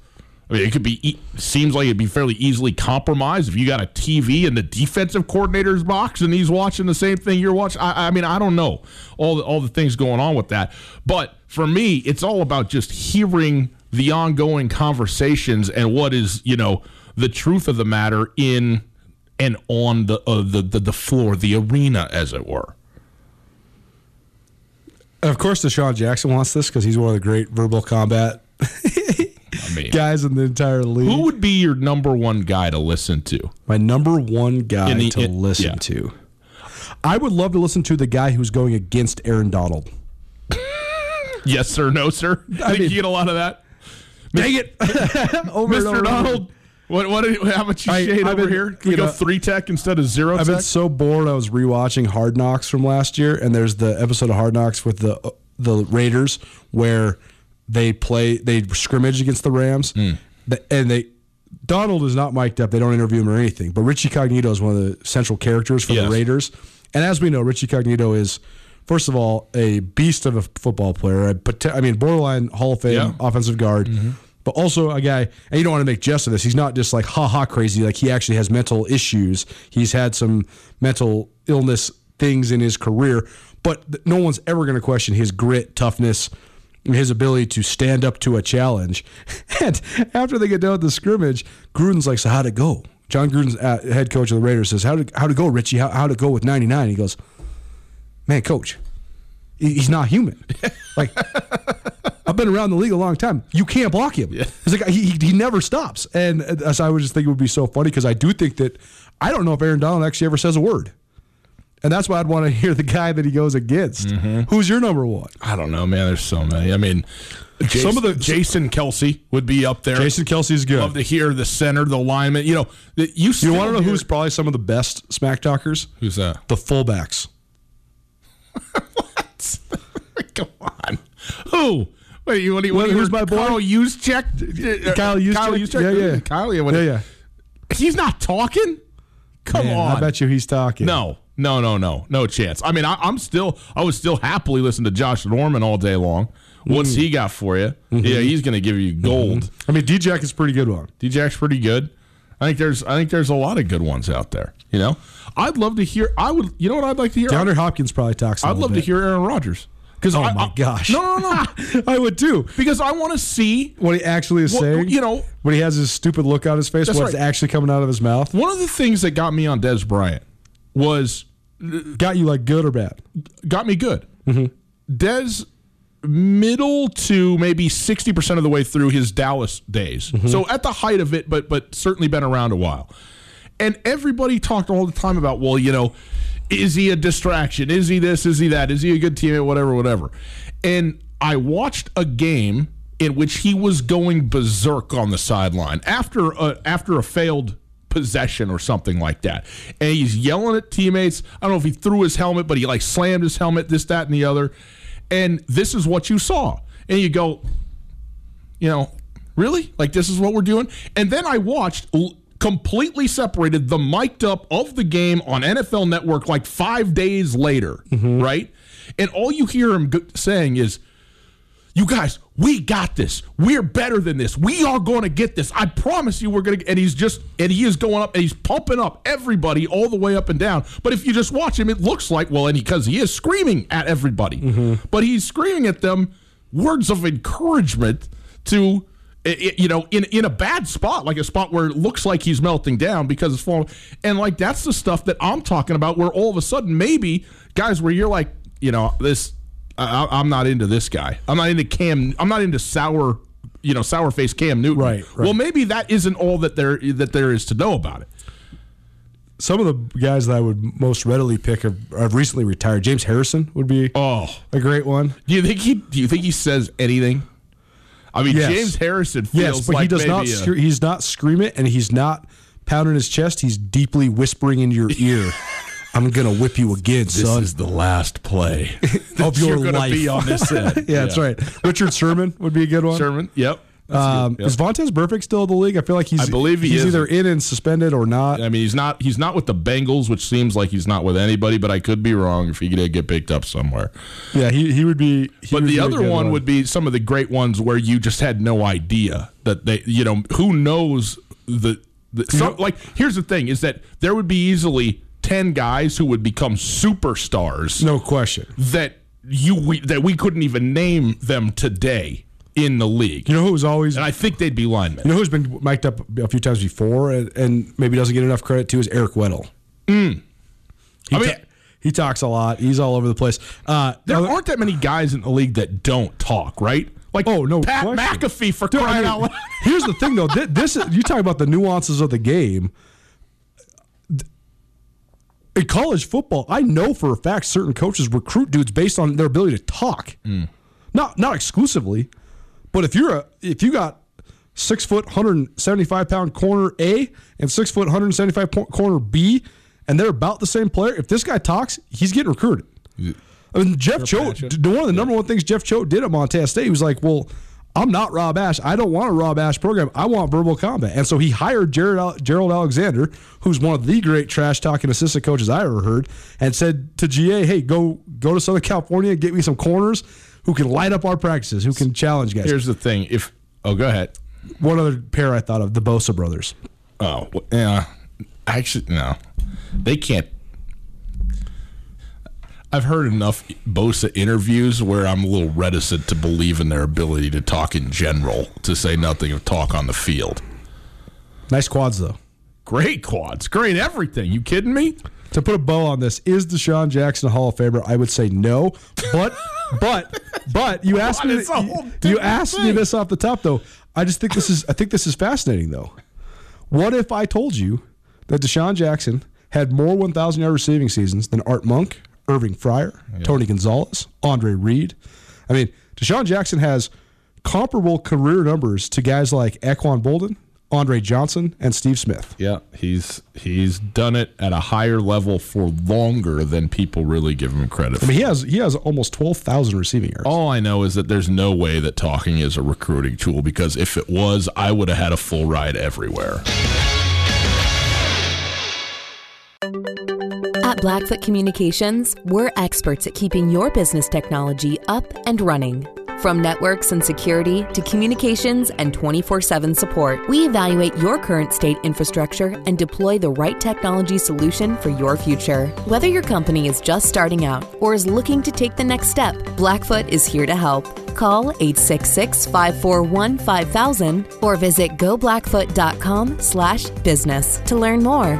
Speaker 4: I mean, it could be seems like it'd be fairly easily compromised if you got a TV in the defensive coordinator's box and he's watching the same thing you're watching. I, I mean, I don't know all the, all the things going on with that, but for me, it's all about just hearing the ongoing conversations and what is you know the truth of the matter in and on the uh, the, the the floor, the arena, as it were.
Speaker 1: Of course, DeSean Jackson wants this because he's one of the great verbal combat
Speaker 4: I mean,
Speaker 1: guys in the entire league.
Speaker 4: who would be your number one guy to listen to?
Speaker 1: My number one guy
Speaker 4: the-
Speaker 1: to
Speaker 4: in-
Speaker 1: listen
Speaker 4: yeah.
Speaker 1: to. I would love to listen to the guy who's going against Aaron Donald. [LAUGHS]
Speaker 4: Yes, sir. No, sir. I think
Speaker 1: mean-
Speaker 4: you get a lot of that. [LAUGHS]
Speaker 1: Dang it,
Speaker 4: Mr. [LAUGHS] Donald, what what how much you
Speaker 1: I-
Speaker 4: shade
Speaker 1: I've
Speaker 4: over
Speaker 1: been-
Speaker 4: here? Can we
Speaker 1: you
Speaker 4: go
Speaker 1: know,
Speaker 4: three tech instead of zero
Speaker 1: I've
Speaker 4: tech?
Speaker 1: been so bored. I was rewatching Hard Knocks from last year, and there's the episode of Hard Knocks with the the Raiders where they play they scrimmage against the Rams.
Speaker 4: Hmm.
Speaker 1: The- and they Donald is not mic'd up. They don't interview him or anything. But Richie Incognito is one of the central characters for
Speaker 4: Yes.
Speaker 1: the Raiders, and as we know, Richie Incognito is. First of all, a beast of a football player. I, pot- I mean, borderline Hall of Fame
Speaker 4: Yeah.
Speaker 1: offensive guard, mm-hmm. but also a guy. And you don't want to make jest of this. He's not just like ha ha crazy. Like he actually has mental issues. He's had some mental illness things in his career, but th- no one's ever going to question his grit, toughness, his ability to stand up to a challenge. [LAUGHS] And after they get done with the scrimmage, Gruden's like, "So how'd it go?" Jon Gruden's uh, head coach of the Raiders says, "How did how'd it go, Richie? How, how'd it go with 99?" He goes, "Man, coach, he's not human. [LAUGHS] Like I've been around the league a long time. You can't block him. It's like he, he he never stops. And uh, so I would just think it would be so funny because I do think that I don't know if Aaron Donald actually ever says a word. And that's why I'd want to hear the guy that he goes against.
Speaker 4: Mm-hmm.
Speaker 1: Who's your number one?
Speaker 4: I don't know, man. There's so many. I mean, Jason,
Speaker 1: Some of the-
Speaker 4: Jason Kelce would be up there.
Speaker 1: Jason Kelce's good.
Speaker 4: Love to hear the center, the lineman. You know, the, you.
Speaker 1: you want to know
Speaker 4: hear-
Speaker 1: who's probably some of the best smack talkers?
Speaker 4: who's that?
Speaker 1: The fullbacks. [LAUGHS] What? [LAUGHS]
Speaker 4: Come on, who? Wait, you want to?
Speaker 1: Who's my boy?
Speaker 4: Kyle Juszczyk?
Speaker 1: Kyle Juszczyk?
Speaker 4: Kyle Juszczyk?
Speaker 1: Yeah, yeah.
Speaker 4: Kyle, Yeah,
Speaker 1: yeah.
Speaker 4: He's not talking. Come
Speaker 1: Man,
Speaker 4: on.
Speaker 1: I bet you he's talking.
Speaker 4: No, no, no, no, no chance. I mean, I, I'm still, I would still happily listen to Josh Norman all day long. What's he got for you?
Speaker 1: Mm-hmm.
Speaker 4: Yeah, he's going to give you gold.
Speaker 1: I mean, D-Jack is pretty good one.
Speaker 4: DJ's pretty good. I think there's, I think there's a lot of good ones out there. You know, I'd love to hear. I would, you know what I'd like to hear?
Speaker 1: DeAndre Hopkins probably talks. a
Speaker 4: I'd love to hear Aaron Rodgers. Because
Speaker 1: Oh
Speaker 4: I,
Speaker 1: my
Speaker 4: I-
Speaker 1: gosh.
Speaker 4: no, no, no, [LAUGHS]
Speaker 1: I would too.
Speaker 4: because I want to see
Speaker 1: What he actually is
Speaker 4: What-
Speaker 1: saying,
Speaker 4: you know-
Speaker 1: when he has his stupid look on his face, what's
Speaker 4: right.
Speaker 1: actually coming out of his mouth,
Speaker 4: one of the things that got me on Dez Bryant was
Speaker 1: got you like good or bad.
Speaker 4: got me good.
Speaker 1: Mm-hmm.
Speaker 4: Dez middle to maybe 60% of the way through his Dallas days.
Speaker 1: Mm-hmm.
Speaker 4: So at the height of it but but certainly been around a while. And everybody talked all the time about, well, you know, is he a distraction? Is he this? Is he that? Is he a good teammate? Whatever, whatever. And I watched a game in which he was going berserk on the sideline after a, after a failed possession or something like that. And he's yelling at teammates. I don't know if he threw his helmet, but he like slammed his helmet, this, that, and the other. And this is what you saw. And you go, you know, really? Like this is what we're doing? And then I watched completely separated the mic'd up of the game on NFL Network like five days later, mm-hmm. right? And all you hear him saying is, "You guys, we got this. We're better than this. We are going to get this. I promise you, we're going to." And he's just, and he is going up, and he's pumping up everybody all the way up and down. But if you just watch him, it looks like well, and he because he, is screaming at everybody, mm-hmm. but he's screaming at them words of encouragement to. i- i- You know, in in a bad spot, like a spot where it looks like he's melting down because it's falling, and like that's the stuff that I'm talking about. Where all of a sudden, maybe guys, where you're like, you know, this I, I'm not into this guy. I'm not into Cam. I'm not into sour, you know, sour face Cam Newton.
Speaker 1: Right, right.
Speaker 4: Well, maybe that isn't all that there that there is to know about it.
Speaker 1: Some of the guys that I would most readily pick have, have recently retired. James Harrison would be
Speaker 4: Oh,
Speaker 1: a great one.
Speaker 4: do you think he? Do you think he says anything? I mean,
Speaker 1: Yes.
Speaker 4: James Harrison feels
Speaker 1: Yes, but
Speaker 4: like
Speaker 1: he does not.
Speaker 4: a-
Speaker 1: he's not screaming and he's not pounding his chest. He's deeply whispering in your ear. [LAUGHS] I'm gonna whip you again, this son.
Speaker 4: This is the last play [LAUGHS]
Speaker 1: of your
Speaker 4: you're
Speaker 1: life.
Speaker 4: be on this [LAUGHS] end.
Speaker 1: yeah, that's right. Richard Sherman would be a good one.
Speaker 4: Sherman. Yep.
Speaker 1: Um.
Speaker 4: Yep.
Speaker 1: Is Vontaze Burfict still in the league? I feel like he's.
Speaker 4: I believe he
Speaker 1: he's
Speaker 4: is.
Speaker 1: either in and suspended or not.
Speaker 4: I mean, he's not. He's not with the Bengals, which seems like he's not with anybody. But I could be wrong if he did get picked up somewhere.
Speaker 1: Yeah, he, he would be. he
Speaker 4: But
Speaker 1: would
Speaker 4: the
Speaker 1: be
Speaker 4: other
Speaker 1: good
Speaker 4: one, would be some of the great ones where you just had no idea that they, you know, who knows the, the some, like. Here's the thing: is that there would be easily ten guys who would become superstars
Speaker 1: no question.
Speaker 4: that you we, that we couldn't even name them today in the league.
Speaker 1: You know who was always.
Speaker 4: and I think they'd be linemen.
Speaker 1: You know who's been mic'd up a few times before and, and maybe doesn't get enough credit to is Eric Weddle. Mm. He,
Speaker 4: I mean-
Speaker 1: ta- he talks a lot. He's all over the place. Uh,
Speaker 4: there
Speaker 1: other-
Speaker 4: aren't that many guys in the league that don't talk, right? Like
Speaker 1: Oh, no
Speaker 4: Pat
Speaker 1: question.
Speaker 4: McAfee for
Speaker 1: Dude, I
Speaker 4: crying
Speaker 1: mean,
Speaker 4: out loud.
Speaker 1: Here's the thing, though. Thi- This is, you talk about the nuances of the game. In college football, I know for a fact certain coaches recruit dudes based on their ability to talk. Mm. Not not exclusively, but if you're a if you got six foot, 175 pound corner A and six foot, 175 po- corner B, and they're about the same player, if this guy talks, he's getting recruited. I mean, Jeff Choate, one of the number one things Jeff Choate did at Montana State, he was like, well, I'm not Rob Ash. I don't want a Rob Ash program. I want verbal combat. And so he hired Jared Gerald Alexander, who's one of the great trash talking assistant coaches I ever heard, and said to GA, hey, go go to Southern California get me some corners who can light up our practices, who can challenge guys.
Speaker 4: Here's the thing: if oh, go ahead.
Speaker 1: one other pair I thought of, the Bosa brothers.
Speaker 4: Oh, yeah. Actually, no. They can't. I've heard enough Bosa interviews where I'm a little reticent to believe in their ability to talk in general, to say nothing of talk on the field.
Speaker 1: Nice quads, though.
Speaker 4: Great quads, great everything. You kidding me?
Speaker 1: To put a bow on this, is DeSean Jackson a Hall of Famer? I would say no. But, [LAUGHS] but, but you asked me.
Speaker 4: It's a whole
Speaker 1: You, you asked me this off the top, though. I just think this is. I think this is fascinating, though. What if I told you that DeSean Jackson had more 1,000 yard receiving seasons than Art Monk, Irving Fryar, Tony Gonzalez, Andre Reed. I mean, DeSean Jackson has comparable career numbers to guys like Anquan Boldin, Andre Johnson, and Steve Smith.
Speaker 4: Yeah, he's he's done it at a higher level for longer than people really give him credit
Speaker 1: I mean, he has he has almost 12,000 receiving yards.
Speaker 4: All I know is that there's no way that talking is a recruiting tool because if it was, I would have had a full ride everywhere.
Speaker 6: At Blackfoot Communications, we're experts at keeping your business technology up and running. From networks and security to communications and 24 7 support, we evaluate your current state infrastructure and deploy the right technology solution for your future. Whether your company is just starting out or is looking to take the next step, Blackfoot is here to help. Call 866 541 5000 or visit goblackfoot.com slash business to learn more.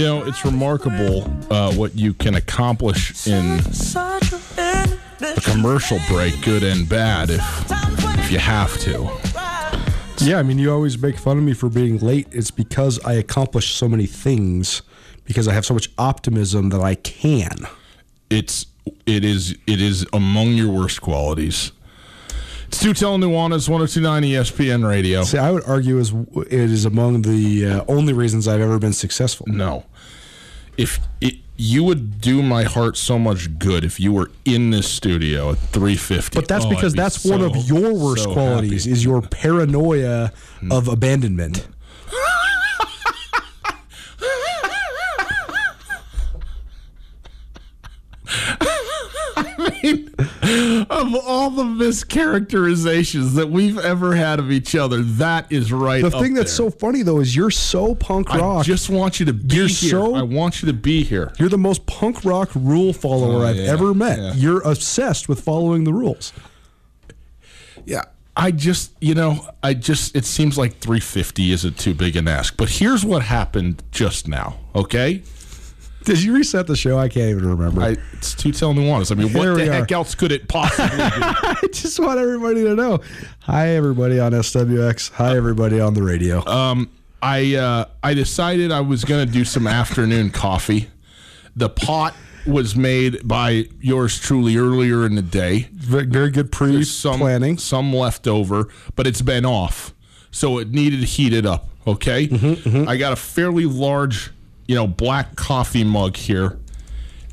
Speaker 4: You know, it's remarkable uh, what you can accomplish in a commercial break, good and bad, if if you have to.
Speaker 1: Yeah, I mean, you always make fun of me for being late. It's because I accomplish so many things because I have so much optimism that I can.
Speaker 4: It's it is it is among your worst qualities. It's Tutel Nuanez, 1029 ESPN Radio.
Speaker 1: See, I would argue is it is among the uh, only reasons I've ever been successful.
Speaker 4: No. If it, you would do my heart so much good if you were in this studio at 350.
Speaker 1: But that's
Speaker 4: Oh,
Speaker 1: because
Speaker 4: be
Speaker 1: that's one of your worst
Speaker 4: so
Speaker 1: qualities
Speaker 4: happy.
Speaker 1: is your paranoia hmm. of abandonment. [LAUGHS]
Speaker 4: of all the mischaracterizations that we've ever had of each other, that is right.
Speaker 1: The thing that's
Speaker 4: there.
Speaker 1: so funny though is you're so punk rock.
Speaker 4: I just want you to be
Speaker 1: You're
Speaker 4: here.
Speaker 1: so-
Speaker 4: I want you to be here.
Speaker 1: you're the most punk rock rule follower
Speaker 4: Oh,
Speaker 1: I've
Speaker 4: yeah,
Speaker 1: ever met.
Speaker 4: yeah.
Speaker 1: You're obsessed with following the rules.
Speaker 4: Yeah. I just, you know, I just, it seems like 350 isn't too big an ask. But here's what happened just now, okay?
Speaker 1: Did you reset the show? I can't even remember.
Speaker 4: I, it's two tell nuance. I mean,
Speaker 1: Here
Speaker 4: what the heck
Speaker 1: are.
Speaker 4: else could it possibly be? [LAUGHS]
Speaker 1: I just want everybody to know. Hi, everybody on SWX. Hi, everybody on the radio.
Speaker 4: I uh, I decided I was going to do some afternoon coffee. The pot was made by yours truly earlier in the day.
Speaker 1: very, good
Speaker 4: There's some
Speaker 1: pre-planning.
Speaker 4: some left over, but it's been off, so it needed heated up. Okay,
Speaker 1: Mm-hmm,
Speaker 4: I got a fairly large, you know, black coffee mug here.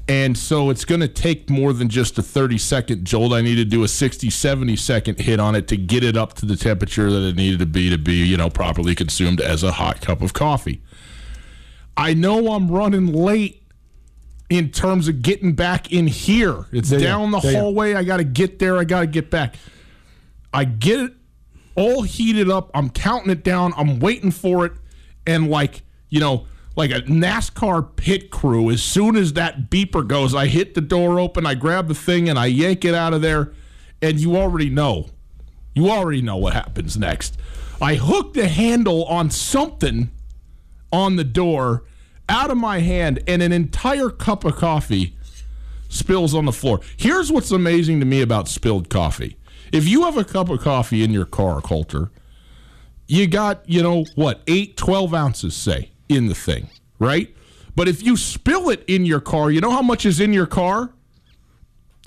Speaker 4: And so it's going to take more than just a 30 second jolt. I need to do a 60, 70 second hit on it to get it up to the temperature that it needed to be to be, you know, properly consumed as a hot cup of coffee. I know I'm running late in terms of getting back in here. It's
Speaker 1: yeah.
Speaker 4: down the
Speaker 1: yeah.
Speaker 4: hallway. I got to get there. I got to get back. I get it all heated up. I'm counting it down. I'm waiting for it. And like, you know, like a NASCAR pit crew, as soon as that beeper goes, I hit the door open, I grab the thing, and I yank it out of there. And you already know. You already know what happens next. I hook the handle on something on the door out of my hand, and an entire cup of coffee spills on the floor. Here's what's amazing to me about spilled coffee. If you have a cup of coffee in your car, Colter, you got, you know, what, 8, 12 ounces, say, in the thing, right? But if you spill it in your car, you know how much is in your car?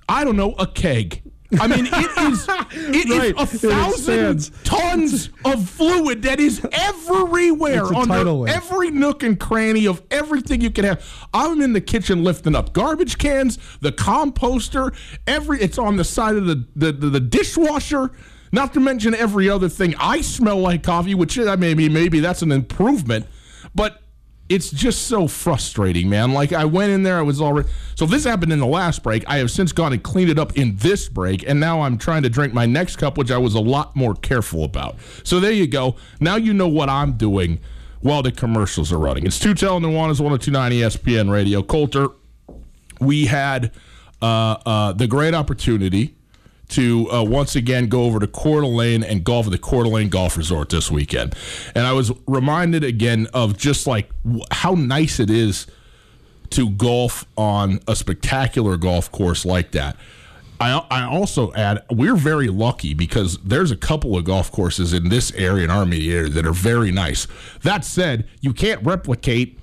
Speaker 4: I don't know, a keg. I mean, it is it [LAUGHS] is
Speaker 1: Right.
Speaker 4: a thousand tons of fluid that is everywhere
Speaker 1: It's a
Speaker 4: under
Speaker 1: tidal wave.
Speaker 4: every nook and cranny of everything you can have. I'm in the kitchen lifting up garbage cans, the composter, every it's on the side of the the, the, the dishwasher. Not to mention every other thing. I smell like coffee, which I maybe maybe that's an improvement, but it's just so frustrating, man. Like I went in there, I was already. So this happened in the last break. I have since gone and cleaned it up in this break, and now I'm trying to drink my next cup, which I was a lot more careful about. So there you go. Now you know what I'm doing while the commercials are running. It's two telling Nuanez 1029 ESPN Radio. Colter, we had uh, uh, the great opportunity to uh, once again go over to Coeur d'Alene and golf at the Coeur d'Alene Golf Resort this weekend. And I was reminded again of just like how nice it is to golf on a spectacular golf course like that. I, I also add we're very lucky because there's a couple of golf courses in this area in our immediate area that are very nice. That said, you can't replicate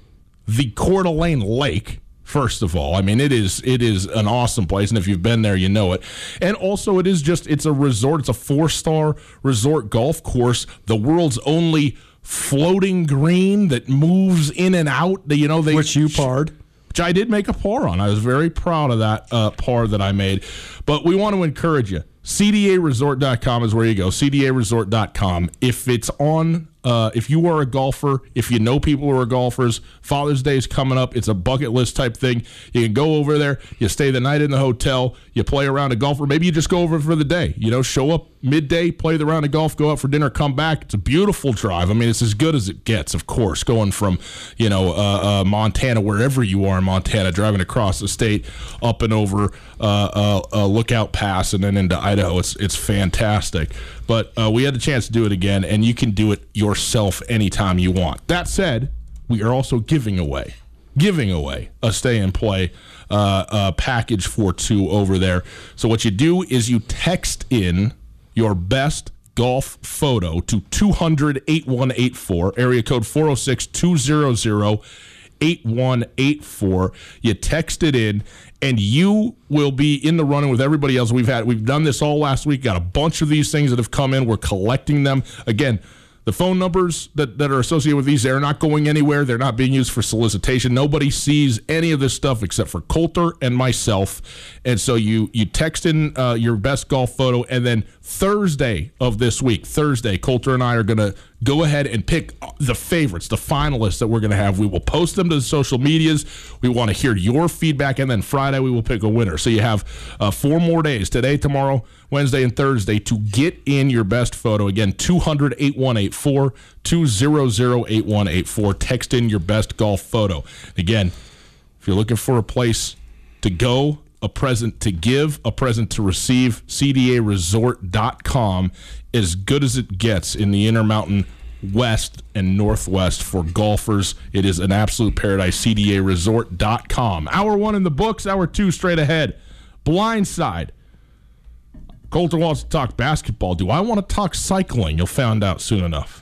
Speaker 4: the Coeur d'Alene Lake. First of all, I mean it is it is an awesome place, and if you've been there, you know it. And also, it is just it's a resort. It's a four star resort golf course, the world's only floating green that moves in and out. You know, they
Speaker 1: Which you parred.
Speaker 4: which I did make a par on. I was very proud of that uh, par that I made. But we want to encourage you. CDAResort.com is where you go. CDAResort.com. If it's on, uh, if you are a golfer, if you know people who are golfers, Father's Day is coming up. It's a bucket list type thing. You can go over there, you stay the night in the hotel, you play around a golfer. Maybe you just go over for the day. You know, show up midday, play the round of golf, go out for dinner, come back. It's a beautiful drive. I mean, it's as good as it gets, of course, going from, you know, uh, uh, Montana, wherever you are in Montana, driving across the state, up and over uh, uh, uh, Lookout Pass, and then into Idaho. It's, it's fantastic. But uh, we had a chance to do it again, and you can do it yourself anytime you want. That said, we are also giving away giving away a stay and play uh, uh, package for two over there. So what you do is you text in your best golf photo to 200 8184, area code 406 200 8184. You text it in and you will be in the running with everybody else we've had. We've done this all last week. Got a bunch of these things that have come in. We're collecting them. Again, the phone numbers that, that are associated with these, they're not going anywhere. They're not being used for solicitation. Nobody sees any of this stuff except for Colter and myself. And so you you text in uh, your best golf photo, and then Thursday of this week, Thursday, Colter and I are going to go ahead and pick the favorites, the finalists that we're going to have. We will post them to the social medias. We want to hear your feedback, and then Friday we will pick a winner. So you have uh, four more days today, tomorrow, Wednesday, and Thursday to get in your best photo. Again, 200 8184 200 8184. Text in your best golf photo. Again, if you're looking for a place to go, a present to give, a present to receive, CDAResort.com, as good as it gets in the Intermountain West and Northwest for golfers. It is an absolute paradise. CDAResort.com. Hour one in the books, hour two straight ahead. Blindside. Colter wants to talk basketball. Do I want to talk cycling? You'll find out soon enough.